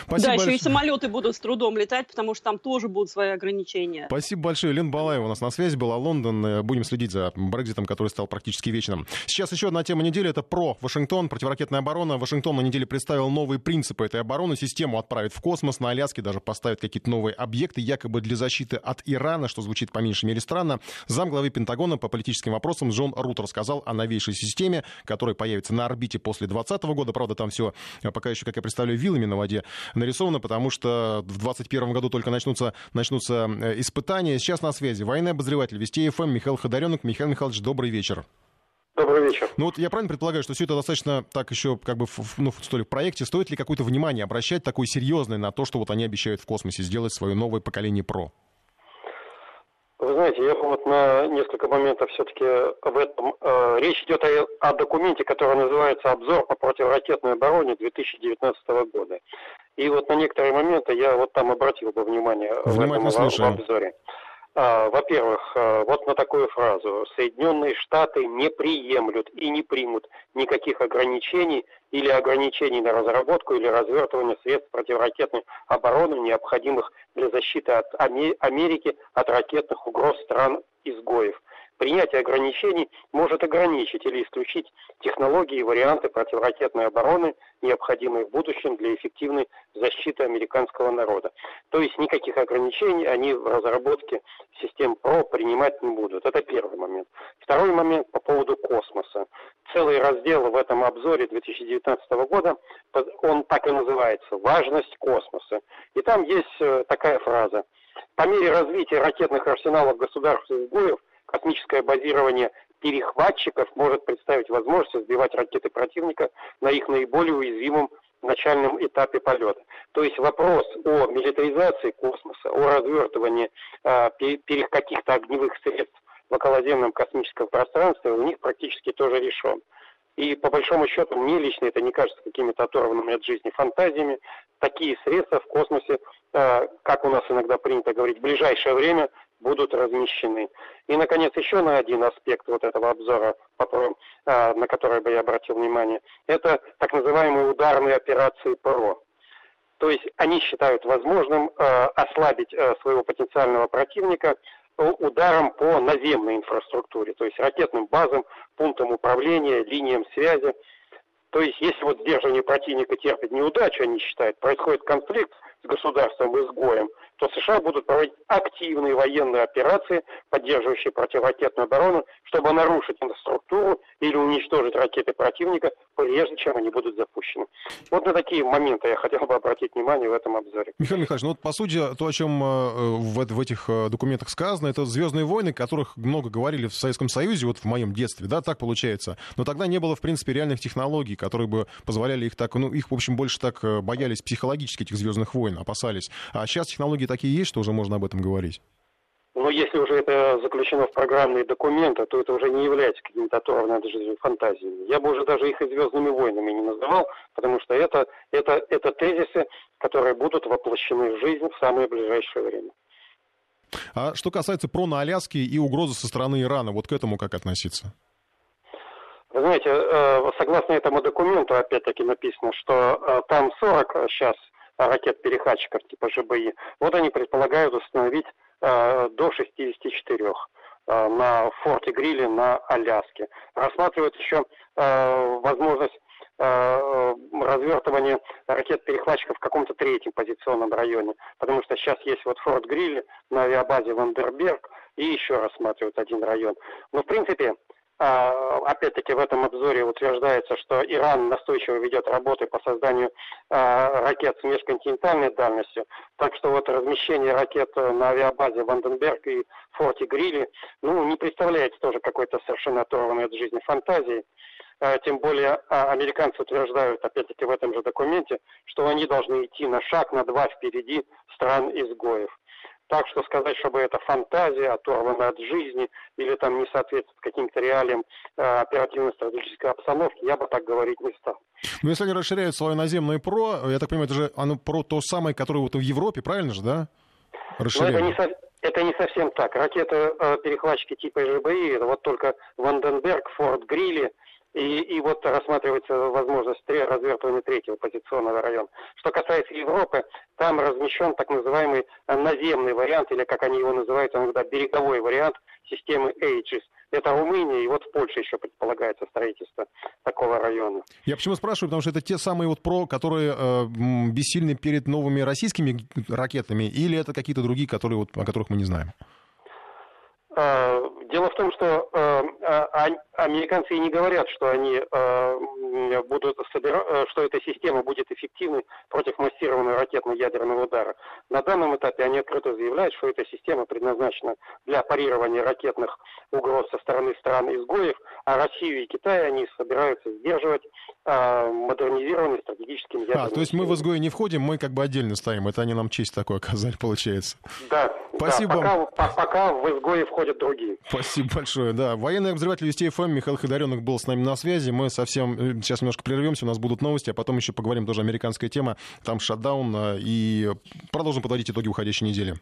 Спасибо да, большое. еще и самолеты будут с трудом летать, потому что там тоже будут свои ограничения ограничения. Спасибо большое. Лен Балаева у нас на связи была. Лондон. Э, будем следить за Брекзитом, который стал практически вечным. Сейчас еще одна тема недели. Это про Вашингтон, противоракетная оборона. Вашингтон на неделе представил новые принципы этой обороны. Систему отправит в космос. На Аляске даже поставят какие-то новые объекты, якобы для защиты от Ирана, что звучит по меньшей мере странно. Замглавы Пентагона по политическим вопросам Джон Рут рассказал о новейшей системе, которая появится на орбите после 2020 года. Правда, там все э, пока еще, как я представляю, вилами на воде нарисовано, потому что в 2021 году только начнутся, начнутся испытания. Сейчас на связи военный обозреватель Вести ФМ Михаил Ходоренок. Михаил Михайлович, добрый вечер. Добрый вечер. Ну вот я правильно предполагаю, что все это достаточно так еще как бы в, ну, что ли, в проекте. Стоит ли какое-то внимание обращать такое серьезное на то, что вот они обещают в космосе сделать свое новое поколение ПРО? Вы знаете, я вот на несколько моментов все-таки в этом. Э, речь идет о, о документе, который называется «Обзор по противоракетной обороне 2019 года». И вот на некоторые моменты я вот там обратил бы внимание в этом слушаем. обзоре. А, во-первых, а, вот на такую фразу. Соединенные Штаты не приемлют и не примут никаких ограничений или ограничений на разработку или развертывание средств противоракетной обороны, необходимых для защиты от Америки от ракетных угроз стран-изгоев. Принятие ограничений может ограничить или исключить технологии и варианты противоракетной обороны, необходимые в будущем для эффективной защиты американского народа. То есть никаких ограничений они в разработке систем ПРО принимать не будут. Это первый момент. Второй момент по поводу космоса. Целый раздел в этом обзоре 2019 года, он так и называется «Важность космоса». И там есть э, такая фраза. По мере развития ракетных арсеналов государств-изгоев космическое базирование перехватчиков может представить возможность сбивать ракеты противника на их наиболее уязвимом начальном этапе полета. То есть вопрос о милитаризации космоса, о развертывании э, каких-то огневых средств в околоземном космическом пространстве у них практически тоже решен. И по большому счету мне лично это не кажется какими-то оторванными от жизни фантазиями. Такие средства в космосе, э, как у нас иногда принято говорить, в ближайшее время будут размещены. И, наконец, еще на один аспект вот этого обзора, а, на который бы я обратил внимание, это так называемые ударные операции ПРО. То есть они считают возможным а, ослабить а, своего потенциального противника ударом по наземной инфраструктуре, то есть ракетным базам, пунктам управления, линиям связи. То есть если вот сдерживание противника терпит неудачу, они считают, происходит конфликт, с государством-изгоем, то США будут проводить активные военные операции, поддерживающие противоракетную оборону, чтобы нарушить инфраструктуру или уничтожить ракеты противника, прежде чем они будут запущены. Вот на такие моменты я хотел бы обратить внимание в этом обзоре. Михаил Михайлович, ну вот по сути то, о чем э, в, в этих э, документах сказано, это «Звездные войны», которых много говорили в Советском Союзе, вот в моем детстве, да, так получается. Но тогда не было, в принципе, реальных технологий, которые бы позволяли их так, ну, их, в общем, больше так э, боялись психологически, этих «Звездных войн», опасались. А сейчас технологии такие есть, что уже можно об этом говорить? Но если уже это заключено в программные документы, то это уже не является какими-то оторванными жизнью фантазиями. Я бы уже даже их и звездными войнами не называл, потому что это, это, это тезисы, которые будут воплощены в жизнь в самое ближайшее время. А что касается про на Аляске и угрозы со стороны Ирана, вот к этому как относиться? Вы знаете, э, согласно этому документу, опять-таки написано, что э, там 40 сейчас ракет-перехватчиков типа ЖБИ. Вот они предполагают установить до 64 э, на форте Гриле на Аляске. Рассматривают еще э, возможность э, развертывания ракет-перехватчиков в каком-то третьем позиционном районе, потому что сейчас есть вот Форт Гриль на авиабазе Вандерберг и еще рассматривают один район. Но в принципе опять-таки в этом обзоре утверждается, что Иран настойчиво ведет работы по созданию а, ракет с межконтинентальной дальностью. Так что вот размещение ракет на авиабазе Ванденберг и форте Грилли, ну, не представляется тоже какой-то совершенно оторванной от жизни фантазией. А, тем более американцы утверждают, опять-таки в этом же документе, что они должны идти на шаг, на два впереди стран-изгоев. Так что сказать, чтобы это фантазия, оторванная от жизни или там не соответствует каким-то реалиям э, оперативно-стратегической обстановки, я бы так говорить не стал. Ну, если они расширяют свое наземное ПРО, я так понимаю, это же оно ПРО то самое, которое вот в Европе, правильно же, да? Расширяют. Ну, это не, это не совсем так. Ракеты-перехватчики э, типа ЖБИ, это вот только Ванденберг, Форт Грилли, и, и вот рассматривается возможность развертывания третьего позиционного района. Что касается Европы, там размещен так называемый наземный вариант, или как они его называют иногда, береговой вариант системы Aegis. Это Румыния, и вот в Польше еще предполагается строительство такого района. Я почему спрашиваю, потому что это те самые вот ПРО, которые э, бессильны перед новыми российскими ракетами, или это какие-то другие, которые, вот, о которых мы не знаем? А, дело в том, что э, а, американцы и не говорят, что они э, будут собира... Э, что эта система будет эффективной против массированного ракетно-ядерного удара. На данном этапе они открыто заявляют, что эта система предназначена для парирования ракетных угроз со стороны стран-изгоев, а Россию и Китай они собираются сдерживать э, модернизированными стратегическими ядерными. А, то есть мы в изгои не входим, мы как бы отдельно стоим. Это они нам честь такой оказали, получается. Да, Спасибо. Да, пока, пока в изгои входят другие. Спасибо большое. Да, военный обозреватель Вести ФМ Михаил Ходоренок был с нами на связи. Мы совсем э, сейчас немножко прервемся, у нас будут новости, а потом еще поговорим тоже американская тема. Там шатдаун, э, и продолжим подводить итоги уходящей недели.